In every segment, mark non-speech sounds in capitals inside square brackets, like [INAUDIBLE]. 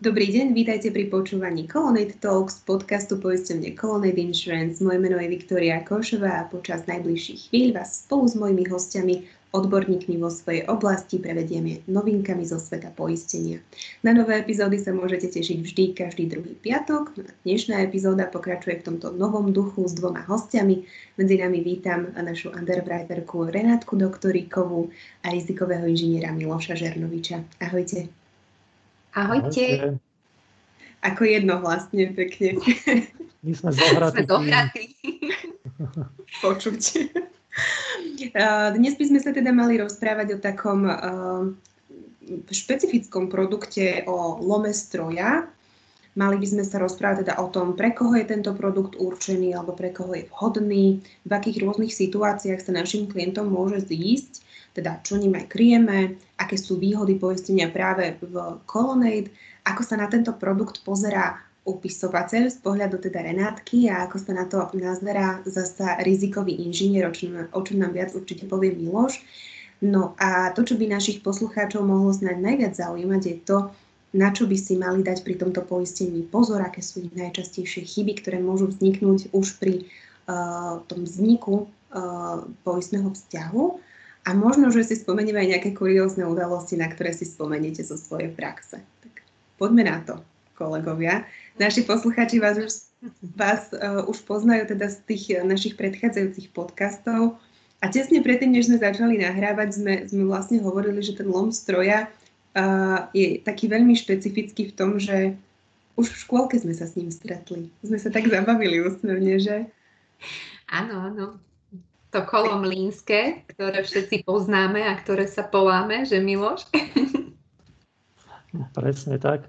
Dobrý deň, vítajte pri počúvaní Colonnade Talks, podcastu poistenie Colonnade Insurance. Moje meno je Viktória Košová a počas najbližších chvíľ vás spolu s mojimi hostiami, odborníkmi vo svojej oblasti prevedieme novinkami zo sveta poistenia. Na nové epizódy sa môžete tešiť vždy každý druhý piatok. Dnešná epizóda pokračuje v tomto novom duchu s dvoma hostiami. Medzi nami vítam našu underwriterku Renátku Doktoríkovú a rizikového inžiniera Miloša Žernoviča. Ahojte. Ahojte. Ako jednohlasne, pekne. [LAUGHS] My sme zohratí. Sme zohratí. [LAUGHS] Počuť. Dnes by sme sa teda mali rozprávať o takom špecifickom produkte, o lome stroja. Mali by sme sa rozprávať teda o tom, pre koho je tento produkt určený alebo pre koho je vhodný, v akých rôznych situáciách sa našim klientom môže zísť teda čo ním aj kryjeme, aké sú výhody poistenia práve v Colonnade, ako sa na tento produkt pozerá upisovateľ z pohľadu teda Renátky a ako sa na to nazerá zasa rizikový inžinier, o čom, o čom nám viac určite povie Miloš. No a to, čo by našich poslucháčov mohlo snáď najviac zaujímať, je to, na čo by si mali dať pri tomto poistení pozor, aké sú ich najčastejšie chyby, ktoré môžu vzniknúť už pri uh, tom vzniku uh, poistného vzťahu a možno, že si spomenieme aj nejaké kuriózne udalosti, na ktoré si spomeniete zo svojej praxe. Tak poďme na to, kolegovia. Naši posluchači vás už, vás, uh, už poznajú teda z tých našich predchádzajúcich podcastov. A tesne predtým, než sme začali nahrávať, sme, sme vlastne hovorili, že ten lom stroja uh, je taký veľmi špecifický v tom, že už v škôlke sme sa s ním stretli. Sme sa tak zabavili úsmevne, že? Áno, áno to kolo mlínske, ktoré všetci poznáme a ktoré sa poláme, že Miloš? [LAUGHS] Presne tak.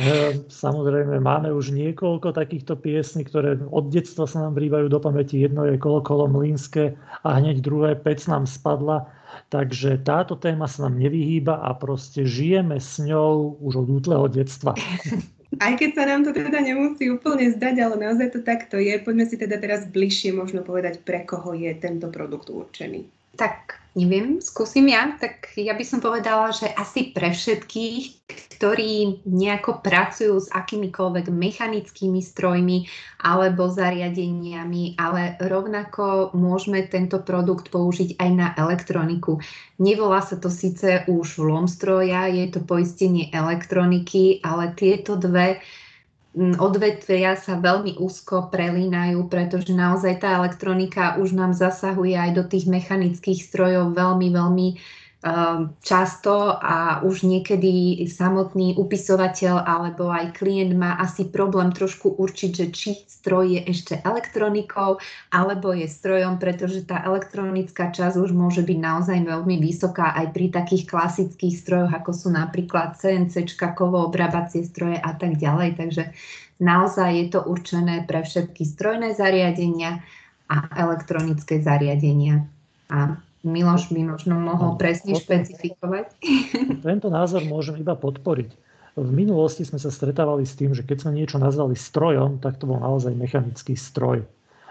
E, samozrejme, máme už niekoľko takýchto piesní, ktoré od detstva sa nám vrývajú do pamäti. Jedno je kolo kolo mlínske a hneď druhé pec nám spadla. Takže táto téma sa nám nevyhýba a proste žijeme s ňou už od útleho detstva. [LAUGHS] Aj keď sa nám to teda nemusí úplne zdať, ale naozaj to takto je. Poďme si teda teraz bližšie možno povedať, pre koho je tento produkt určený. Tak Neviem, skúsim ja. Tak ja by som povedala, že asi pre všetkých, ktorí nejako pracujú s akýmikoľvek mechanickými strojmi alebo zariadeniami, ale rovnako môžeme tento produkt použiť aj na elektroniku. Nevolá sa to síce už lom stroja, je to poistenie elektroniky, ale tieto dve odvetvia sa veľmi úzko prelínajú, pretože naozaj tá elektronika už nám zasahuje aj do tých mechanických strojov veľmi, veľmi často a už niekedy samotný upisovateľ alebo aj klient má asi problém trošku určiť, že či stroj je ešte elektronikou alebo je strojom, pretože tá elektronická časť už môže byť naozaj veľmi vysoká aj pri takých klasických strojoch, ako sú napríklad CNC, kovo-obrábacie stroje a tak ďalej. Takže naozaj je to určené pre všetky strojné zariadenia a elektronické zariadenia. A Miloš by možno mohol presne špecifikovať. [LAUGHS] Tento názor môžem iba podporiť. V minulosti sme sa stretávali s tým, že keď sme niečo nazvali strojom, tak to bol naozaj mechanický stroj.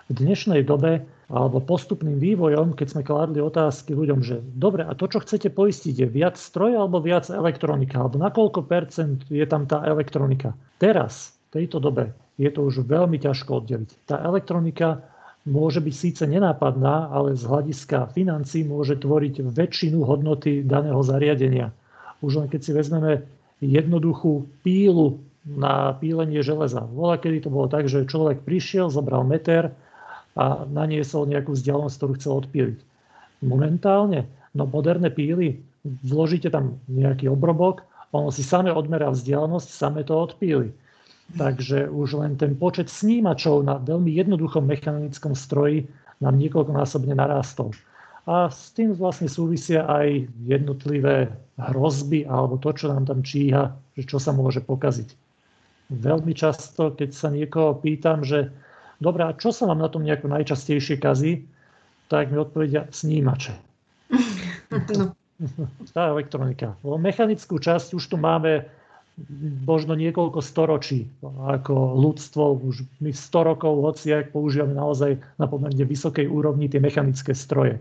V dnešnej dobe alebo postupným vývojom, keď sme kládli otázky ľuďom, že dobre, a to, čo chcete poistiť, je viac stroj alebo viac elektronika, alebo na koľko percent je tam tá elektronika. Teraz, v tejto dobe, je to už veľmi ťažko oddeliť. Tá elektronika môže byť síce nenápadná, ale z hľadiska financí môže tvoriť väčšinu hodnoty daného zariadenia. Už len keď si vezmeme jednoduchú pílu na pílenie železa. Vola, kedy to bolo tak, že človek prišiel, zobral meter a naniesol nejakú vzdialenosť, ktorú chcel odpíliť. Momentálne, no moderné píly, vložíte tam nejaký obrobok, ono si same odmerá vzdialenosť, same to odpíli. Takže už len ten počet snímačov na veľmi jednoduchom mechanickom stroji nám niekoľkonásobne narástol. A s tým vlastne súvisia aj jednotlivé hrozby alebo to, čo nám tam číha, že čo sa môže pokaziť. Veľmi často, keď sa niekoho pýtam, že dobre, a čo sa vám na tom nejako najčastejšie kazí, tak mi odpovedia snímače. [LAUGHS] [LAUGHS] No. Tá elektronika. Mechanickú časť už tu máme možno niekoľko storočí ako ľudstvo, už my 100 rokov hociak používame naozaj na pomerne vysokej úrovni tie mechanické stroje.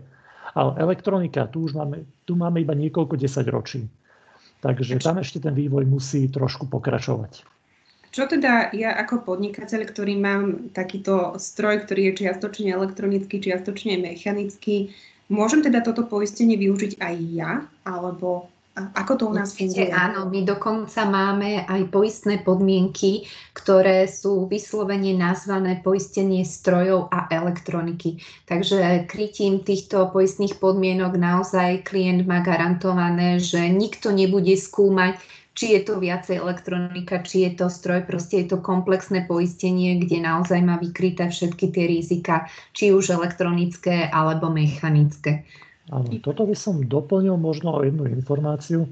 Ale elektronika, tu už máme, tu máme iba niekoľko desať ročí. Takže tam ešte ten vývoj musí trošku pokračovať. Čo teda ja ako podnikateľ, ktorý mám takýto stroj, ktorý je čiastočne elektronický, čiastočne mechanický, môžem teda toto poistenie využiť aj ja? Alebo ako to u nás funguje? Áno, my dokonca máme aj poistné podmienky, ktoré sú vyslovene nazvané poistenie strojov a elektroniky. Takže krytím týchto poistných podmienok naozaj klient má garantované, že nikto nebude skúmať, či je to viacej elektronika, či je to stroj, proste je to komplexné poistenie, kde naozaj má vykryté všetky tie rizika, či už elektronické alebo mechanické. Áno, toto by som doplnil možno o jednu informáciu. E,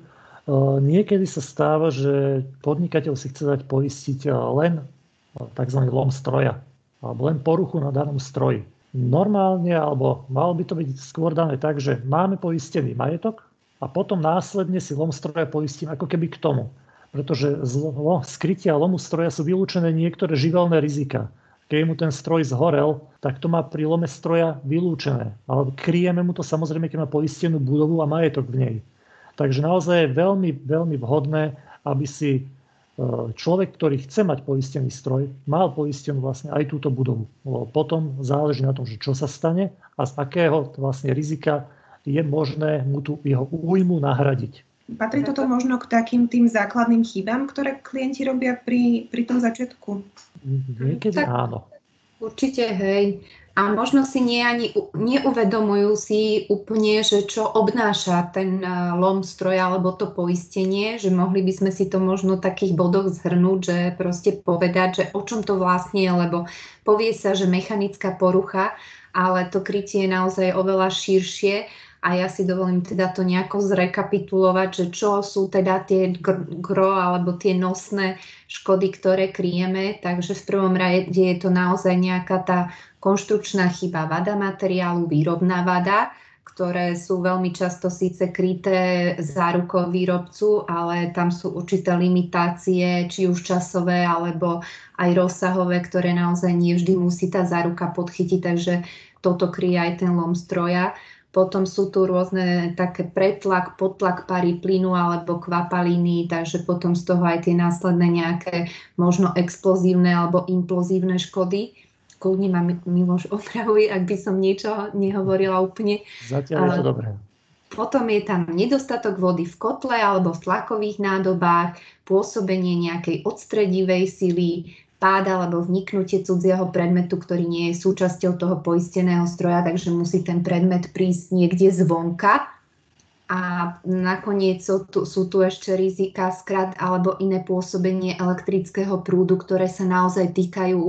niekedy sa stáva, že podnikateľ si chce dať poistiť e, len tzv. lom stroja alebo len poruchu na danom stroji. Normálne, alebo malo by to byť skôr dané tak, že máme poistený majetok, a potom následne si lom stroja poistím ako keby k tomu. Pretože z skrytia lomu stroja sú vylúčené niektoré živelné rizika. Keď mu ten stroj zhorel, tak to má pri lome stroja vylúčené. Ale kryjeme mu to samozrejme, keď má poistenú budovu a majetok v nej. Takže naozaj je veľmi, veľmi vhodné, aby si e, človek, ktorý chce mať poistený stroj, mal poistenú vlastne aj túto budovu. Lebo potom záleží na tom, že čo sa stane a z akého vlastne rizika je možné mu tú jeho újmu nahradiť. Patrí toto možno k takým tým základným chybám, ktoré klienti robia pri, pri tom začiatku? Niekedy tak, áno. Určite, hej. A možno si nie ani neuvedomujú si úplne, že čo obnáša ten lom stroja alebo to poistenie, že mohli by sme si to možno v takých bodoch zhrnúť, že proste povedať, že o čom to vlastne je, lebo povie sa, že mechanická porucha, ale to krytie je naozaj oveľa širšie a ja si dovolím teda to nejako zrekapitulovať, že čo sú teda tie gro alebo tie nosné škody, ktoré kryjeme. Takže v prvom rade je to naozaj nejaká tá konštrukčná chyba, vada materiálu, výrobná vada, ktoré sú veľmi často síce kryté zárukou výrobcu, ale tam sú určité limitácie, či už časové, alebo aj rozsahové, ktoré naozaj nie vždy musí tá záruka podchytiť, takže toto kryje aj ten lom stroja. Potom sú tu rôzne také pretlak, potlak pary plynu alebo kvapaliny, takže potom z toho aj tie následné nejaké možno explozívne alebo implozívne škody. Kľudne ma Miloš opravuj, ak by som niečo nehovorila úplne. Zatiaľ je to dobré. Potom je tam nedostatok vody v kotle alebo v tlakových nádobách, pôsobenie nejakej odstredivej sily, pád alebo vniknutie cudzieho predmetu, ktorý nie je súčasťou toho poisteného stroja, takže musí ten predmet prísť niekde zvonka. A nakoniec sú tu, sú tu ešte rizika skrat alebo iné pôsobenie elektrického prúdu, ktoré sa naozaj týkajú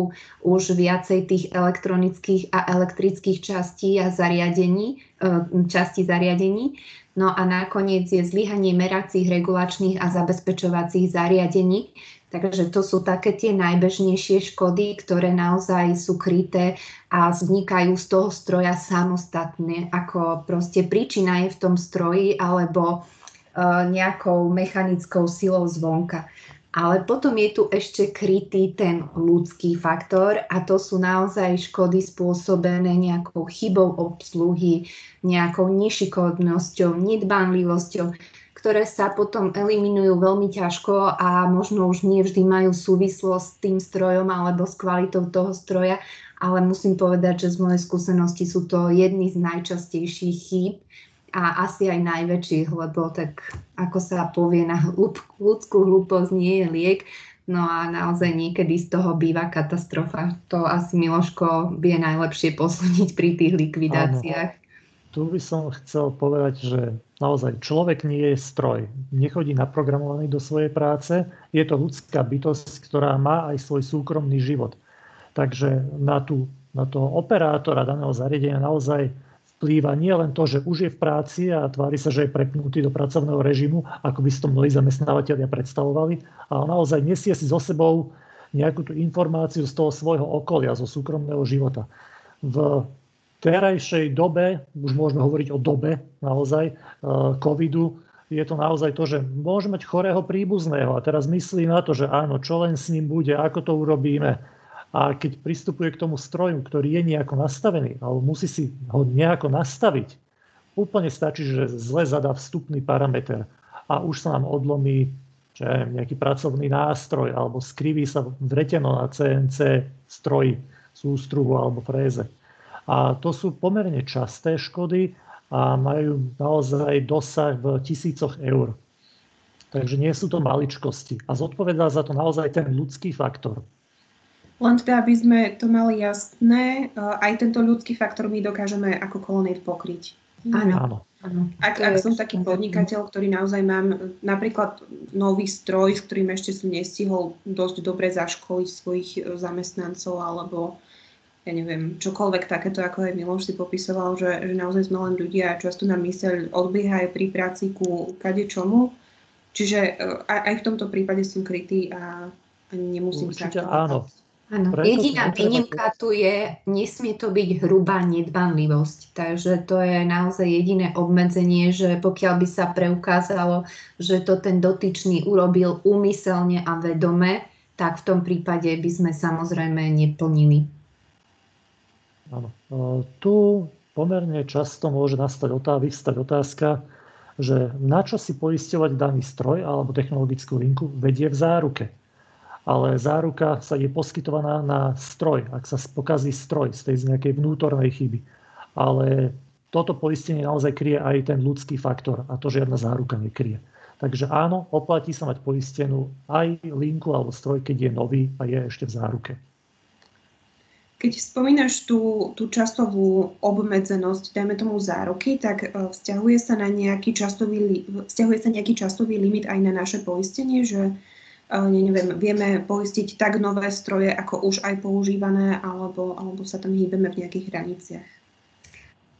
už viacej tých elektronických a elektrických častí a zariadení, e, častí zariadení. No a nakoniec je zlyhanie meracích, regulačných a zabezpečovacích zariadení, Takže to sú také tie najbežnejšie škody, ktoré naozaj sú kryté a vznikajú z toho stroja samostatne, ako proste príčina je v tom stroji alebo uh, nejakou mechanickou silou zvonka. Ale potom je tu ešte krytý ten ľudský faktor a to sú naozaj škody spôsobené nejakou chybou obsluhy, nejakou nešikovnosťou, nedbanlivosťou ktoré sa potom eliminujú veľmi ťažko a možno už nie vždy majú súvislosť s tým strojom alebo s kvalitou toho stroja, ale musím povedať, že z mojej skúsenosti sú to jedny z najčastejších chýb a asi aj najväčších, lebo tak ako sa povie na ľudskú hlúposť nie je liek, no a naozaj niekedy z toho býva katastrofa. To asi Miloško vie najlepšie posúdiť pri tých likvidáciách. Áno tu by som chcel povedať, že naozaj človek nie je stroj. Nechodí naprogramovaný do svojej práce. Je to ľudská bytosť, ktorá má aj svoj súkromný život. Takže na, tú, na toho operátora daného zariadenia naozaj vplýva nie len to, že už je v práci a tvári sa, že je prepnutý do pracovného režimu, ako by si to mnohí zamestnávateľia predstavovali, ale naozaj nesie si so sebou nejakú tú informáciu z toho svojho okolia, zo súkromného života. V terajšej dobe, už môžeme hovoriť o dobe naozaj, e, covidu, je to naozaj to, že môže mať chorého príbuzného a teraz myslí na to, že áno, čo len s ním bude, ako to urobíme. A keď pristupuje k tomu stroju, ktorý je nejako nastavený, alebo musí si ho nejako nastaviť, úplne stačí, že zle zadá vstupný parameter. a už sa nám odlomí neviem, nejaký pracovný nástroj alebo skriví sa vreteno na CNC stroji, sústruhu alebo fréze. A to sú pomerne časté škody a majú naozaj dosah v tisícoch eur. Takže nie sú to maličkosti. A zodpovedá za to naozaj ten ľudský faktor. Len teda, aby sme to mali jasné, aj tento ľudský faktor my dokážeme ako kolonét pokryť. Áno. Áno. Ak, ak som taký podnikateľ, ktorý naozaj mám napríklad nový stroj, s ktorým ešte som nestihol dosť dobre zaškoliť svojich e, zamestnancov alebo ja neviem, čokoľvek takéto, ako aj Miloš si popisoval, že, že naozaj sme len ľudia a často nám myseľ odbieha aj pri práci ku kade čomu. Čiže e, aj, aj v tomto prípade som krytý a, a nemusím Určite sa... áno. Áno, jediná výnimka tu je, nesmie to byť hrubá nedbanlivosť. Takže to je naozaj jediné obmedzenie, že pokiaľ by sa preukázalo, že to ten dotyčný urobil úmyselne a vedome, tak v tom prípade by sme samozrejme neplnili. Áno. Tu pomerne často môže nastať otázka, vyvstať otázka, že na čo si poisťovať daný stroj alebo technologickú linku vedie v záruke ale záruka sa je poskytovaná na stroj, ak sa pokazí stroj z tej z nejakej vnútornej chyby. Ale toto poistenie naozaj kryje aj ten ľudský faktor a to žiadna záruka nekryje. Takže áno, oplatí sa mať poistenú aj linku alebo stroj, keď je nový a je ešte v záruke. Keď spomínaš tú, tú časovú obmedzenosť, dajme tomu záruky, tak e, vzťahuje sa, na nejaký časový, vzťahuje sa nejaký časový limit aj na naše poistenie, že neviem, vieme poistiť tak nové stroje, ako už aj používané, alebo, alebo sa tam hýbeme v nejakých hraniciach?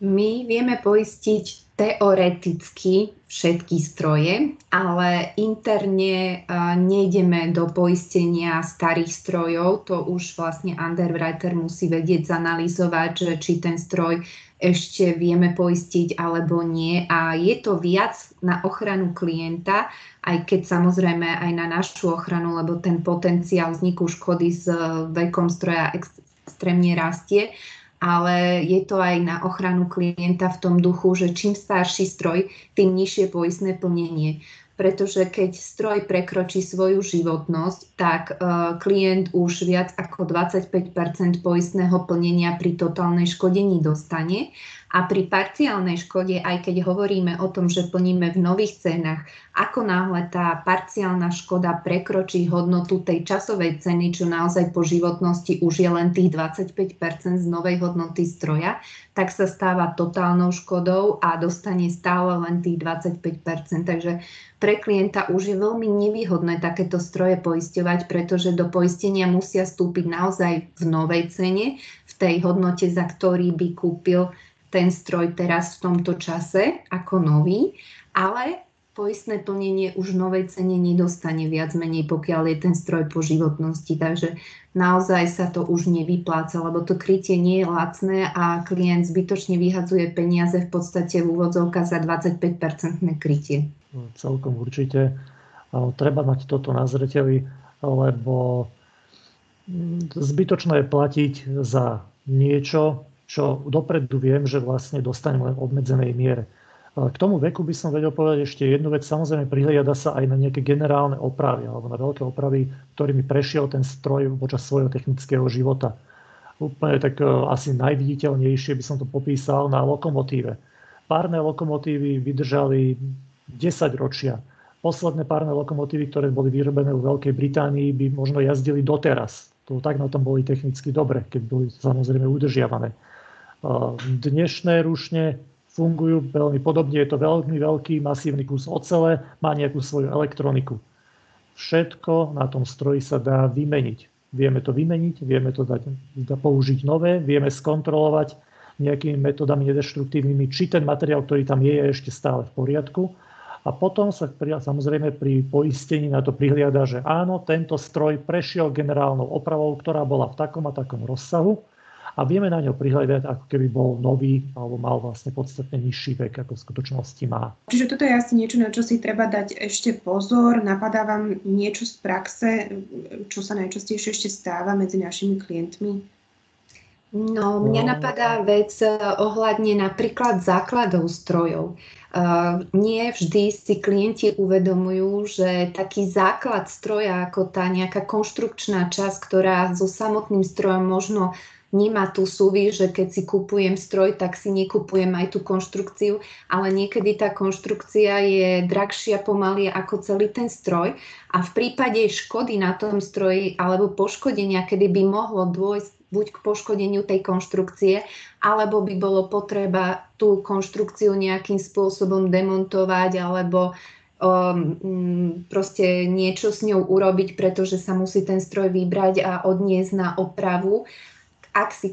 My vieme poistiť teoreticky všetky stroje, ale interne nejdeme do poistenia starých strojov. To už vlastne underwriter musí vedieť zanalizovať, že či ten stroj ešte vieme poistiť alebo nie. A je to viac na ochranu klienta, aj keď samozrejme aj na našu ochranu, lebo ten potenciál vzniku škody s vekom stroja extrémne rastie. Ale je to aj na ochranu klienta v tom duchu, že čím starší stroj, tým nižšie poistné plnenie. Pretože keď stroj prekročí svoju životnosť, tak uh, klient už viac ako 25% poistného plnenia pri totálnej škode dostane a pri parciálnej škode, aj keď hovoríme o tom, že plníme v nových cenách, ako náhle tá parciálna škoda prekročí hodnotu tej časovej ceny, čo naozaj po životnosti už je len tých 25% z novej hodnoty stroja, tak sa stáva totálnou škodou a dostane stále len tých 25% Takže pre klienta už je veľmi nevýhodné takéto stroje poisťovať, pretože do poistenia musia stúpiť naozaj v novej cene, v tej hodnote, za ktorý by kúpil ten stroj teraz v tomto čase ako nový, ale poistné plnenie už novej cene nedostane viac menej, pokiaľ je ten stroj po životnosti. Takže naozaj sa to už nevypláca, lebo to krytie nie je lacné a klient zbytočne vyhadzuje peniaze v podstate v úvodzovkách za 25-percentné krytie. No, celkom určite. Treba mať toto na zreteli, lebo zbytočné je platiť za niečo, čo dopredu viem, že vlastne dostanem len v obmedzenej miere. K tomu veku by som vedel povedať ešte jednu vec. Samozrejme, prihliada sa aj na nejaké generálne opravy alebo na veľké opravy, ktorými prešiel ten stroj počas svojho technického života. Úplne tak e, asi najviditeľnejšie by som to popísal na lokomotíve. Párne lokomotívy vydržali 10 ročia. Posledné párne lokomotívy, ktoré boli vyrobené v Veľkej Británii, by možno jazdili doteraz. To tak na tom boli technicky dobre, keď boli samozrejme udržiavané. Dnešné rušne fungujú veľmi podobne, je to veľmi veľký masívny kus ocele, má nejakú svoju elektroniku. Všetko na tom stroji sa dá vymeniť. Vieme to vymeniť, vieme to dať, použiť nové, vieme skontrolovať nejakými metodami nedeštruktívnymi, či ten materiál, ktorý tam je, je ešte stále v poriadku. A potom sa samozrejme pri poistení na to prihliada, že áno, tento stroj prešiel generálnou opravou, ktorá bola v takom a takom rozsahu a vieme na ňo prihľadať, ako keby bol nový alebo mal vlastne podstatne nižší vek, ako v skutočnosti má. Čiže toto je asi niečo, na čo si treba dať ešte pozor. Napadá vám niečo z praxe, čo sa najčastejšie ešte stáva medzi našimi klientmi? No, mňa no. napadá vec eh, ohľadne napríklad základov strojov. nie vždy si klienti uvedomujú, že taký základ stroja, ako tá nejaká konštrukčná časť, ktorá so samotným strojom možno nemá tú súvi, že keď si kupujem stroj, tak si nekupujem aj tú konštrukciu, ale niekedy tá konštrukcia je drahšia pomaly ako celý ten stroj. A v prípade škody na tom stroji alebo poškodenia, kedy by mohlo dôjsť buď k poškodeniu tej konštrukcie, alebo by bolo potreba tú konštrukciu nejakým spôsobom demontovať alebo um, proste niečo s ňou urobiť, pretože sa musí ten stroj vybrať a odniesť na opravu ak si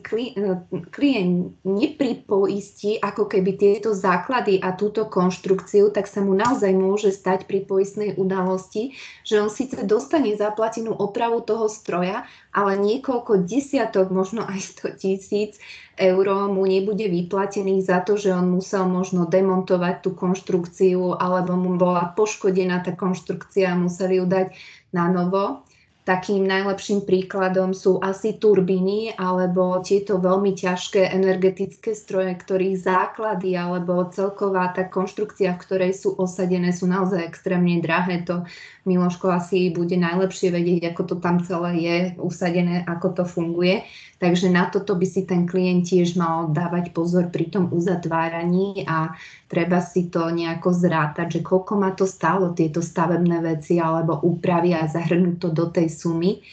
klient nepripoistí ako keby tieto základy a túto konštrukciu, tak sa mu naozaj môže stať pri poistnej udalosti, že on síce dostane zaplatenú opravu toho stroja, ale niekoľko desiatok, možno aj 100 tisíc eur mu nebude vyplatených za to, že on musel možno demontovať tú konštrukciu alebo mu bola poškodená tá konštrukcia a museli ju dať na novo. Takým najlepším príkladom sú asi turbíny alebo tieto veľmi ťažké energetické stroje, ktorých základy alebo celková tá konštrukcia, v ktorej sú osadené, sú naozaj extrémne drahé. To Miloško asi bude najlepšie vedieť, ako to tam celé je usadené, ako to funguje. Takže na toto by si ten klient tiež mal dávať pozor pri tom uzatváraní a treba si to nejako zrátať, že koľko ma to stálo tieto stavebné veci alebo úpravy a zahrnúť to do tej sumy.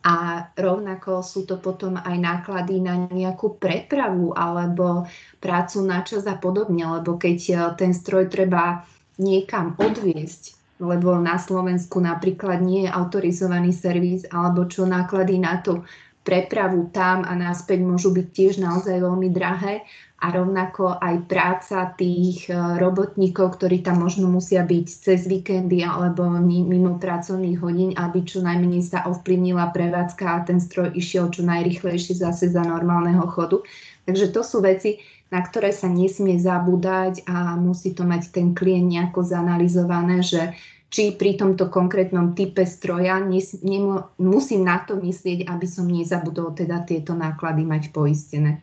A rovnako sú to potom aj náklady na nejakú prepravu alebo prácu na čas a podobne, lebo keď ten stroj treba niekam odviesť, lebo na Slovensku napríklad nie je autorizovaný servis, alebo čo náklady na to prepravu tam a náspäť môžu byť tiež naozaj veľmi drahé a rovnako aj práca tých e, robotníkov, ktorí tam možno musia byť cez víkendy alebo mimo pracovných hodín, aby čo najmenej sa ovplyvnila prevádzka a ten stroj išiel čo najrychlejšie zase za normálneho chodu. Takže to sú veci, na ktoré sa nesmie zabúdať a musí to mať ten klient nejako zanalizované, že či pri tomto konkrétnom type stroja nes, nemu, musím na to myslieť, aby som nezabudol teda tieto náklady mať poistené.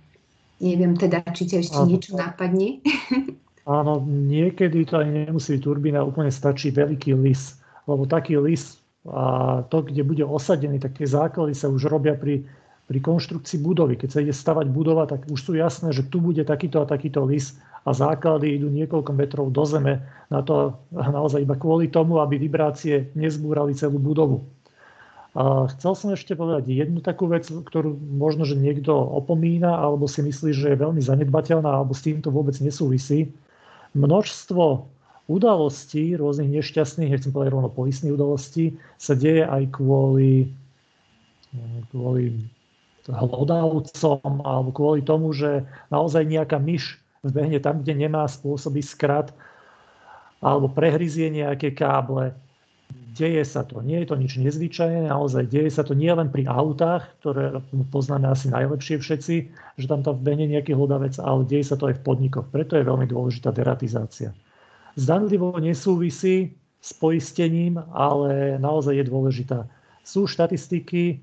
Neviem teda, či ťa ešte Áno. niečo napadne. [LAUGHS] Áno, niekedy to aj nemusí byť turbína, úplne stačí veľký lis, lebo taký lis a to, kde bude osadený, tak tie základy sa už robia pri pri konštrukcii budovy. Keď sa ide stavať budova, tak už sú jasné, že tu bude takýto a takýto lis a základy idú niekoľko metrov do zeme na to naozaj iba kvôli tomu, aby vibrácie nezbúrali celú budovu. A chcel som ešte povedať jednu takú vec, ktorú možno, že niekto opomína alebo si myslí, že je veľmi zanedbateľná alebo s týmto vôbec nesúvisí. Množstvo udalostí, rôznych nešťastných, nechcem povedať rovno poistných udalostí, sa deje aj kvôli, kvôli hlodavcom alebo kvôli tomu, že naozaj nejaká myš vbehne tam, kde nemá spôsoby skrat alebo prehryzie nejaké káble. Deje sa to. Nie je to nič nezvyčajné, naozaj deje sa to nie len pri autách, ktoré poznáme asi najlepšie všetci, že tam tam vbehne nejaký hlodavec, ale deje sa to aj v podnikoch. Preto je veľmi dôležitá deratizácia. Zdanlivo nesúvisí s poistením, ale naozaj je dôležitá. Sú štatistiky,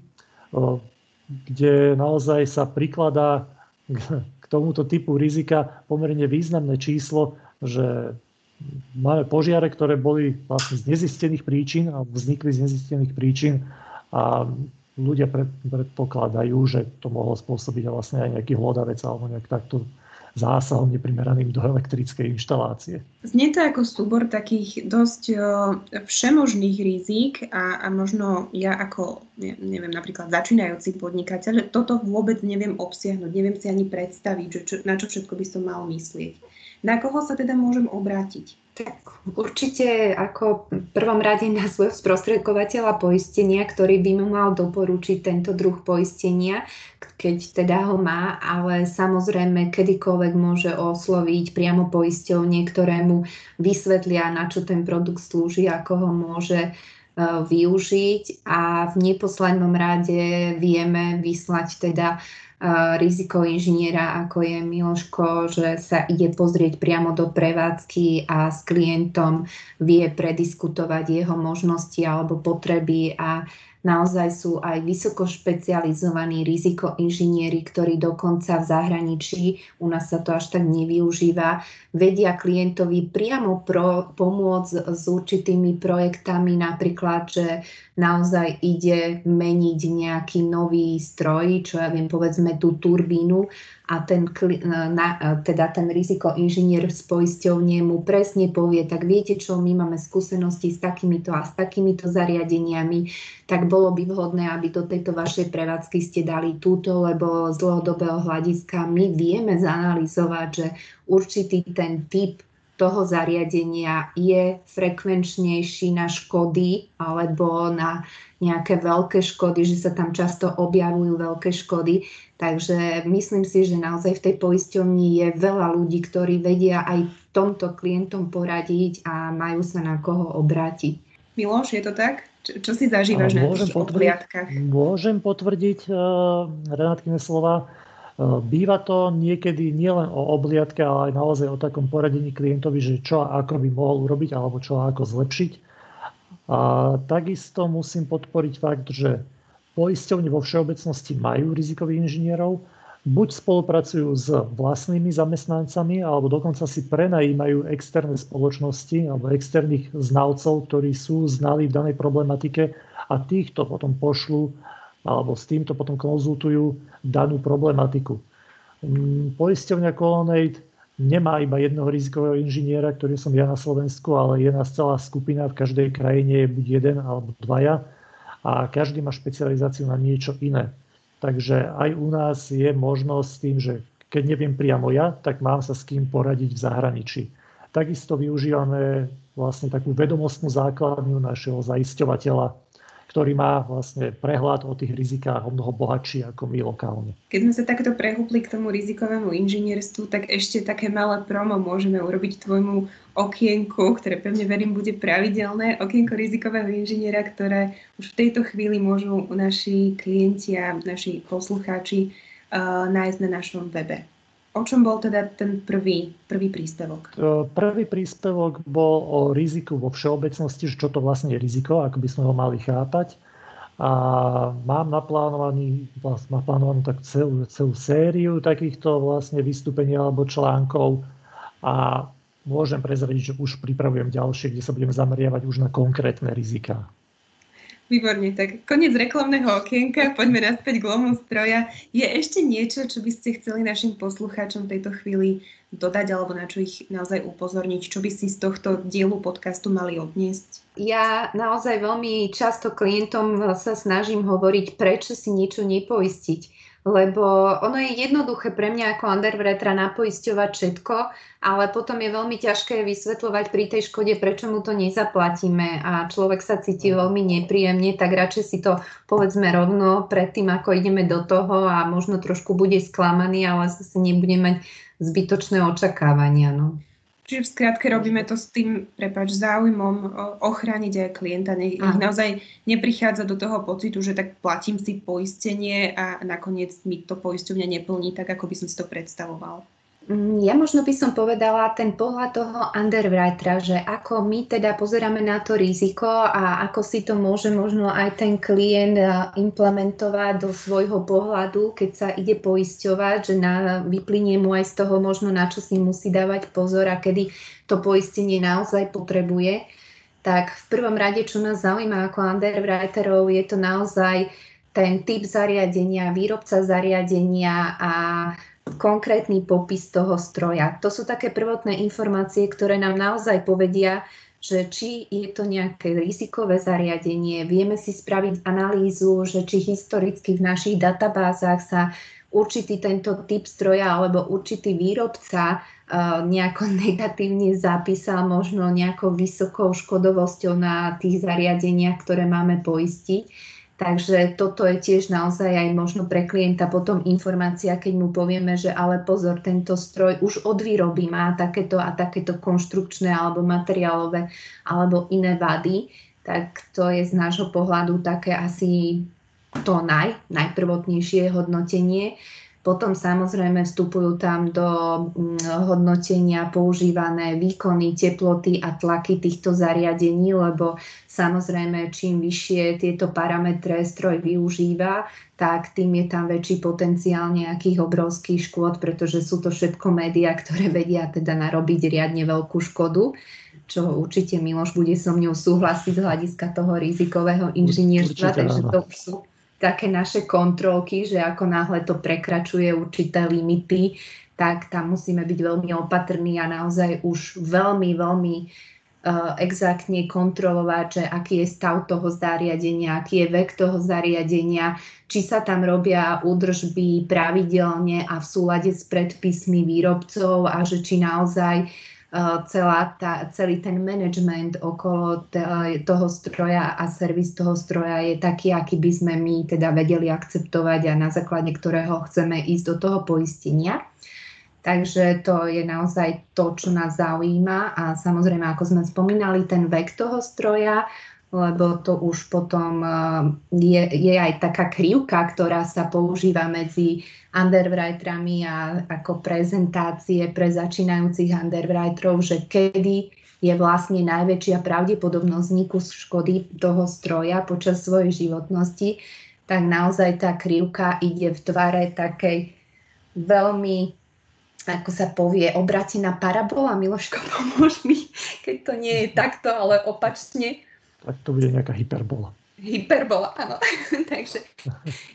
kde naozaj sa prikladá k tomuto typu rizika pomerne významné číslo, že máme požiare, ktoré boli vlastne z nezistených príčin a vznikli z nezistených príčin a ľudia predpokladajú, že to mohlo spôsobiť vlastne aj nejaký hlodavec alebo nejak takto zásahom neprimeraným do elektrickej inštalácie. Znie to ako súbor takých dosť všemožných rizik a, a možno ja ako, neviem, napríklad začínajúci podnikateľ, toto vôbec neviem obsiahnuť, neviem si ani predstaviť, že čo, na čo všetko by som mal myslieť. Na koho sa teda môžem obrátiť? Tak určite ako v prvom rade na svojho sprostredkovateľa poistenia, ktorý by mu mal doporučiť tento druh poistenia, keď teda ho má, ale samozrejme kedykoľvek môže osloviť priamo poisťovne, ktorému vysvetlia, na čo ten produkt slúži, ako ho môže e, využiť. A v neposlednom rade vieme vyslať teda riziko inžiniera, ako je Miloško, že sa ide pozrieť priamo do prevádzky a s klientom vie prediskutovať jeho možnosti alebo potreby a naozaj sú aj vysoko špecializovaní rizikoinžinieri, ktorí dokonca v zahraničí, u nás sa to až tak nevyužíva, vedia klientovi priamo pro, pomôcť s určitými projektami, napríklad, že naozaj ide meniť nejaký nový stroj, čo ja viem, povedzme tú turbínu a ten, na, teda ten riziko inžinier z poisťovne mu presne povie, tak viete čo, my máme skúsenosti s takýmito a s takýmito zariadeniami, tak bolo by vhodné, aby do tejto vašej prevádzky ste dali túto, lebo z dlhodobého hľadiska my vieme zanalizovať, že určitý ten typ toho zariadenia je frekvenčnejší na škody alebo na nejaké veľké škody, že sa tam často objavujú veľké škody. Takže myslím si, že naozaj v tej poisťovni je veľa ľudí, ktorí vedia aj tomto klientom poradiť a majú sa na koho obrátiť. Miloš, je to tak? Čo, čo si zažívaš na tých obhliadkách? Môžem potvrdiť uh, Renátkine slova. Uh, býva to niekedy nielen o obliadke, ale aj naozaj o takom poradení klientovi, že čo a ako by mohol urobiť alebo čo a ako zlepšiť. A takisto musím podporiť fakt, že poisťovne vo všeobecnosti majú rizikových inžinierov, buď spolupracujú s vlastnými zamestnancami, alebo dokonca si prenajímajú externé spoločnosti alebo externých znalcov, ktorí sú znali v danej problematike a týchto potom pošlu alebo s týmto potom konzultujú danú problematiku. Mm, poisťovňa Colonnade nemá iba jedného rizikového inžiniera, ktorý som ja na Slovensku, ale je nás celá skupina, v každej krajine je buď jeden alebo dvaja a každý má špecializáciu na niečo iné. Takže aj u nás je možnosť s tým, že keď neviem priamo ja, tak mám sa s kým poradiť v zahraničí. Takisto využívame vlastne takú vedomostnú základňu našeho zaisťovateľa, ktorý má vlastne prehľad o tých rizikách o mnoho bohatší ako my lokálne. Keď sme sa takto prehúpli k tomu rizikovému inžinierstvu, tak ešte také malé promo môžeme urobiť tvojmu okienku, ktoré pevne verím bude pravidelné, okienko rizikového inžiniera, ktoré už v tejto chvíli môžu naši klienti a naši poslucháči uh, nájsť na našom webe. O čom bol teda ten prvý, prvý príspevok? Prvý príspevok bol o riziku vo všeobecnosti, čo to vlastne je riziko, ako by sme ho mali chápať. A mám naplánovaný, vlastne, naplánovanú tak celú, celú sériu takýchto vlastne vystúpení alebo článkov a môžem prezradiť, že už pripravujem ďalšie, kde sa budeme zameriavať už na konkrétne rizika. Výborne, tak koniec reklamného okienka, poďme naspäť k lomu stroja. Je ešte niečo, čo by ste chceli našim poslucháčom v tejto chvíli dodať alebo na čo ich naozaj upozorniť? Čo by si z tohto dielu podcastu mali odniesť? Ja naozaj veľmi často klientom sa snažím hovoriť, prečo si niečo nepoistiť lebo ono je jednoduché pre mňa ako underwritera napoisťovať všetko, ale potom je veľmi ťažké vysvetľovať pri tej škode, prečo mu to nezaplatíme a človek sa cíti veľmi nepríjemne, tak radšej si to povedzme rovno predtým, ako ideme do toho a možno trošku bude sklamaný, ale zase nebude mať zbytočné očakávania. No. Čiže v skratke robíme to s tým, prepač, záujmom ochrániť aj klienta, nech ich naozaj neprichádza do toho pocitu, že tak platím si poistenie a nakoniec mi to poisťovňa neplní tak, ako by som si to predstavoval. Mm, ja možno by som povedala ten pohľad toho underwritera, že ako my teda pozeráme na to riziko a ako si to môže možno aj ten klient eh, implementovať do svojho pohľadu, keď sa ide poisťovať, že na, vyplynie mu aj z toho možno na čo si musí dávať pozor a kedy to poistenie naozaj potrebuje. Tak v prvom rade, čo nás zaujíma ako underwriterov, je to naozaj ten typ zariadenia, výrobca zariadenia a konkrétny popis toho stroja. To sú také prvotné informácie, ktoré nám naozaj povedia, že či je to nejaké rizikové zariadenie, vieme si spraviť analýzu, že či historicky v našich databázach sa určitý tento typ stroja alebo určitý výrobca uh, nejako [LAUGHS] negatívne zapísal možno nejakou vysokou škodovosťou na tých zariadeniach, ktoré máme poistiť Takže toto je tiež naozaj aj možno pre klienta potom informácia, keď mu povieme, že ale pozor, tento stroj už od výroby má takéto a takéto konštrukčné alebo materiálové alebo iné vady, tak to je z nášho pohľadu také asi to naj, najprvotnejšie hodnotenie. Potom samozrejme vstupujú tam do mm, hodnotenia používané výkony, teploty a tlaky týchto zariadení, lebo samozrejme čím vyššie tieto parametre stroj využíva, tak tým je tam väčší potenciál nejakých obrovských škôd, pretože sú to všetko médiá, ktoré vedia teda narobiť riadne veľkú škodu čo určite Miloš bude so mňou súhlasiť z hľadiska toho rizikového inžinierstva, takže to už sú také naše kontrolky, že ako náhle to prekračuje určité limity, tak tam musíme byť veľmi opatrní a naozaj už veľmi, veľmi uh, exaktne kontrolovať, že aký je stav toho zariadenia, aký je vek toho zariadenia, či sa tam robia údržby pravidelne a v súlade s predpismi výrobcov a že či naozaj celá tá, celý ten management okolo toho stroja a servis toho stroja je taký, aký by sme my teda vedeli akceptovať a na základe ktorého chceme ísť do toho poistenia. Takže to je naozaj to, čo nás zaujíma a samozrejme, ako sme spomínali, ten vek toho stroja, lebo to už potom je, je aj taká krivka, ktorá sa používa medzi underwriterami a ako prezentácie pre začínajúcich underwriterov, že kedy je vlastne najväčšia pravdepodobnosť vzniku škody toho stroja počas svojej životnosti, tak naozaj tá krivka ide v tvare takej veľmi, ako sa povie, obratená parabola. Miloško, [LAUGHS] pomôž mi, keď to nie je takto, ale opačne. Tak to bude nejaká hyperbola. Hyperbola, áno. [LAUGHS] Takže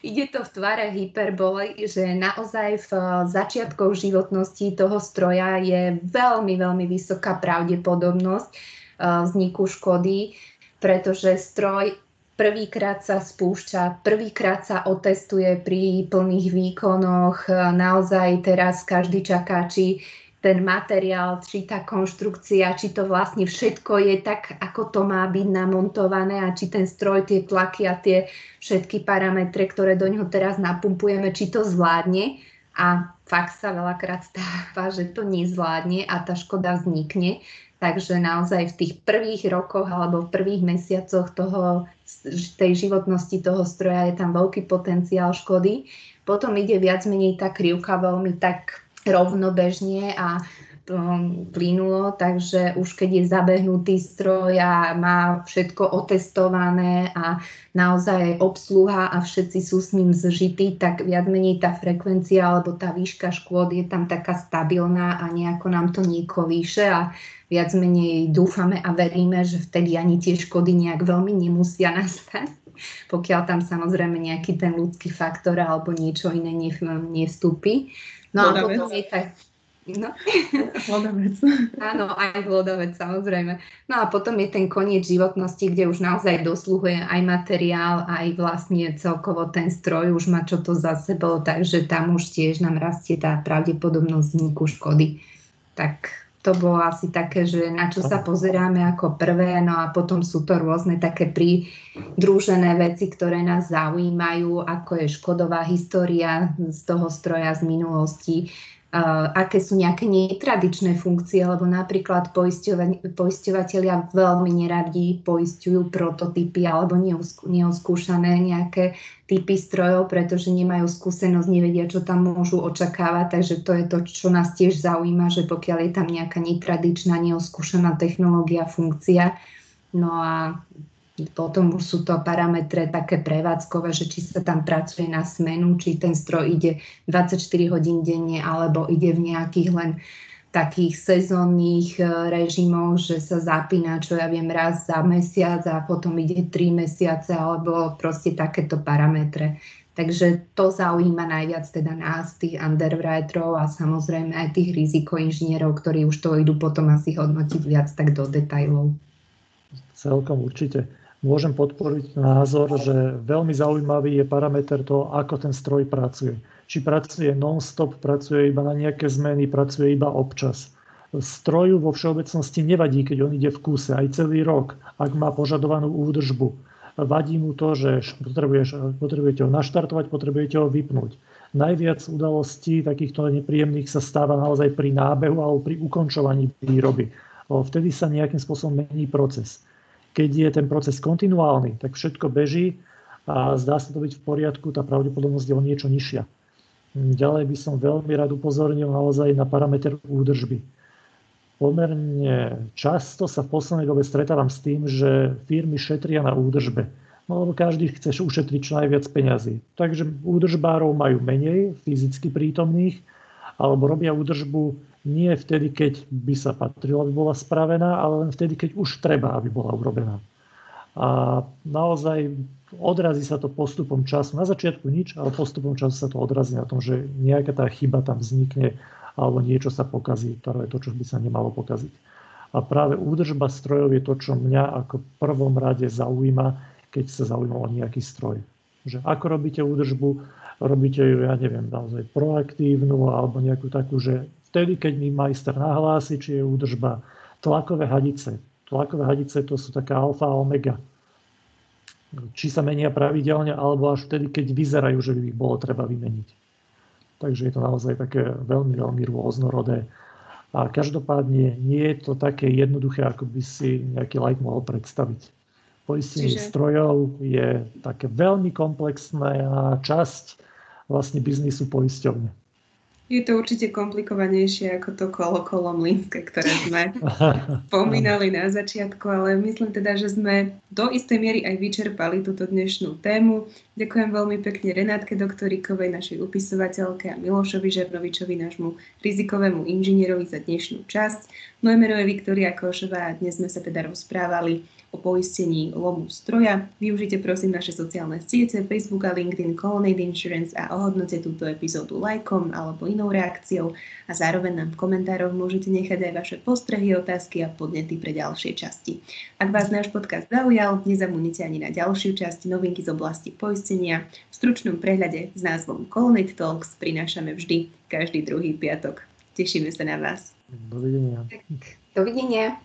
ide to v tvare hyperboly, že naozaj v začiatkoch životnosti toho stroja je veľmi, veľmi vysoká pravdepodobnosť eh, vzniku škody, pretože stroj prvýkrát sa spúšťa, prvýkrát sa otestuje pri plných výkonoch. Naozaj teraz každý čaká, či ten materiál, či tá konštrukcia, či to vlastne všetko je tak, ako to má byť namontované a či ten stroj, tie tlaky a tie všetky parametre, ktoré do neho teraz napumpujeme, či to zvládne. A fakt sa veľakrát stáva, že to nezvládne a tá škoda vznikne. Takže naozaj v tých prvých rokoch alebo v prvých mesiacoch toho, tej životnosti toho stroja je tam veľký potenciál škody. Potom ide viac menej tá krivka veľmi tak rovnobežne a um, plynulo, takže už keď je zabehnutý stroj a má všetko otestované a naozaj aj obsluha a všetci sú s ním zžití, tak viac menej tá frekvencia alebo tá výška škôd je tam taká stabilná a nejako nám to niekolíše a viac menej dúfame a veríme, že vtedy ani tie škody nejak veľmi nemusia nastať pokiaľ tam samozrejme nejaký ten ľudský faktor alebo niečo iné nevstúpi. No a potom je tak... No. [LAUGHS] Hlodavec. Áno, aj hlodavec, samozrejme. No a potom je ten koniec životnosti, kde už naozaj dosluhuje aj materiál, aj vlastne celkovo ten stroj už má čo to za sebou, takže tam už tiež nám rastie tá pravdepodobnosť vzniku škody. Tak to bolo asi také, že na čo sa pozeráme ako prvé, no a potom sú to rôzne také pridružené veci, ktoré nás zaujímajú, ako je škodová história z toho stroja z minulosti, aké sú nejaké netradičné funkcie, lebo napríklad poisťovateľia veľmi neradi poisťujú prototypy alebo neoskúšané nejaké typy strojov, pretože nemajú skúsenosť, nevedia, čo tam môžu očakávať, takže to je to, čo nás tiež zaujíma, že pokiaľ je tam nejaká netradičná, neoskúšaná technológia, funkcia, no a potom už sú to parametre také prevádzkové, že či sa tam pracuje na smenu, či ten stroj ide 24 hodín denne, alebo ide v nejakých len takých sezónnych e, režimov, že sa zapína, čo ja viem, raz za mesiac a potom ide 3 mesiace, alebo proste takéto parametre. Takže to zaujíma najviac teda nás, tých underwriterov a samozrejme aj tých rizikoinžinierov, ktorí už to idú potom asi hodnotiť viac tak do detajlov. Celkom určite môžem podporiť názor, že veľmi zaujímavý je parameter toho, ako ten stroj pracuje. Či pracuje non-stop, pracuje iba na nejaké zmeny, pracuje iba občas. Stroju vo všeobecnosti nevadí, keď on ide v kúse aj celý rok, ak má požadovanú údržbu. Vadí mu to, že potrebujete ho naštartovať, potrebujete ho vypnúť. Najviac udalostí takýchto nepríjemných sa stáva naozaj pri nábehu alebo pri ukončovaní výroby. Vtedy sa nejakým spôsobom mení proces. Keď je ten proces kontinuálny, tak všetko beží a zdá sa to byť v poriadku, tá pravdepodobnosť je o niečo nižšia. Ďalej by som veľmi rád upozornil naozaj na parameter údržby. Pomerne často sa v poslednej dobe stretávam s tým, že firmy šetria na údržbe. No lebo každý chce ušetriť čo najviac peňazí. Takže údržbárov majú menej fyzicky prítomných, alebo robia údržbu nie vtedy, keď by sa patrilo, aby bola spravená, ale len vtedy, keď už treba, aby bola urobená. A naozaj odrazí sa to postupom času. Na začiatku nič, ale postupom času sa to odrazí na tom, že nejaká tá chyba tam vznikne alebo niečo sa pokazí, ktoré je to, čo by sa nemalo pokaziť. A práve údržba strojov je to, čo mňa ako prvom rade zaujíma, keď sa zaujíma o nejaký stroj. Že ako robíte údržbu, robíte ju, ja neviem, naozaj proaktívnu alebo nejakú takú, že vtedy, keď mi majster nahlási, či je údržba tlakové hadice. Tlakové hadice to sú taká alfa a omega. Či sa menia pravidelne, alebo až vtedy, keď vyzerajú, že by ich bolo treba vymeniť. Takže je to naozaj také veľmi, veľmi rôznorodé. A každopádne nie je to také jednoduché, ako by si nejaký like mohol predstaviť. Poistenie Čiže... strojov je také veľmi komplexná časť vlastne biznisu poisťovne. Je to určite komplikovanejšie ako to kolo kolo mlínske, ktoré sme [LAUGHS] spomínali na začiatku, ale myslím teda, že sme do istej miery aj vyčerpali túto dnešnú tému. Ďakujem veľmi pekne Renátke Doktorikovej, našej upisovateľke a Milošovi Žernovičovi, nášmu rizikovému inžinierovi za dnešnú časť. Moje meno je Viktoria Košová a dnes sme sa teda rozprávali o poistení lomu stroja. Využite prosím naše sociálne siete Facebook a LinkedIn Colonnade Insurance a ohodnote túto epizódu lajkom alebo inou reakciou a zároveň nám v komentároch môžete nechať aj vaše postrehy, otázky a podnety pre ďalšie časti. Ak vás náš podcast zaujal, nezabudnite ani na ďalšiu časť novinky z oblasti poistenia. V stručnom prehľade s názvom Colonnade Talks prinášame vždy každý druhý piatok. Tešíme sa na vás. Dovidenia. Dovidenia.